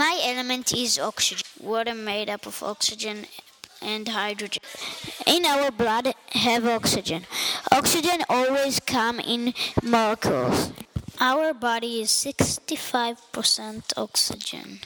My element is oxygen. Water made up of oxygen and hydrogen. In our blood have oxygen. Oxygen always come in molecules. Our body is 65% oxygen.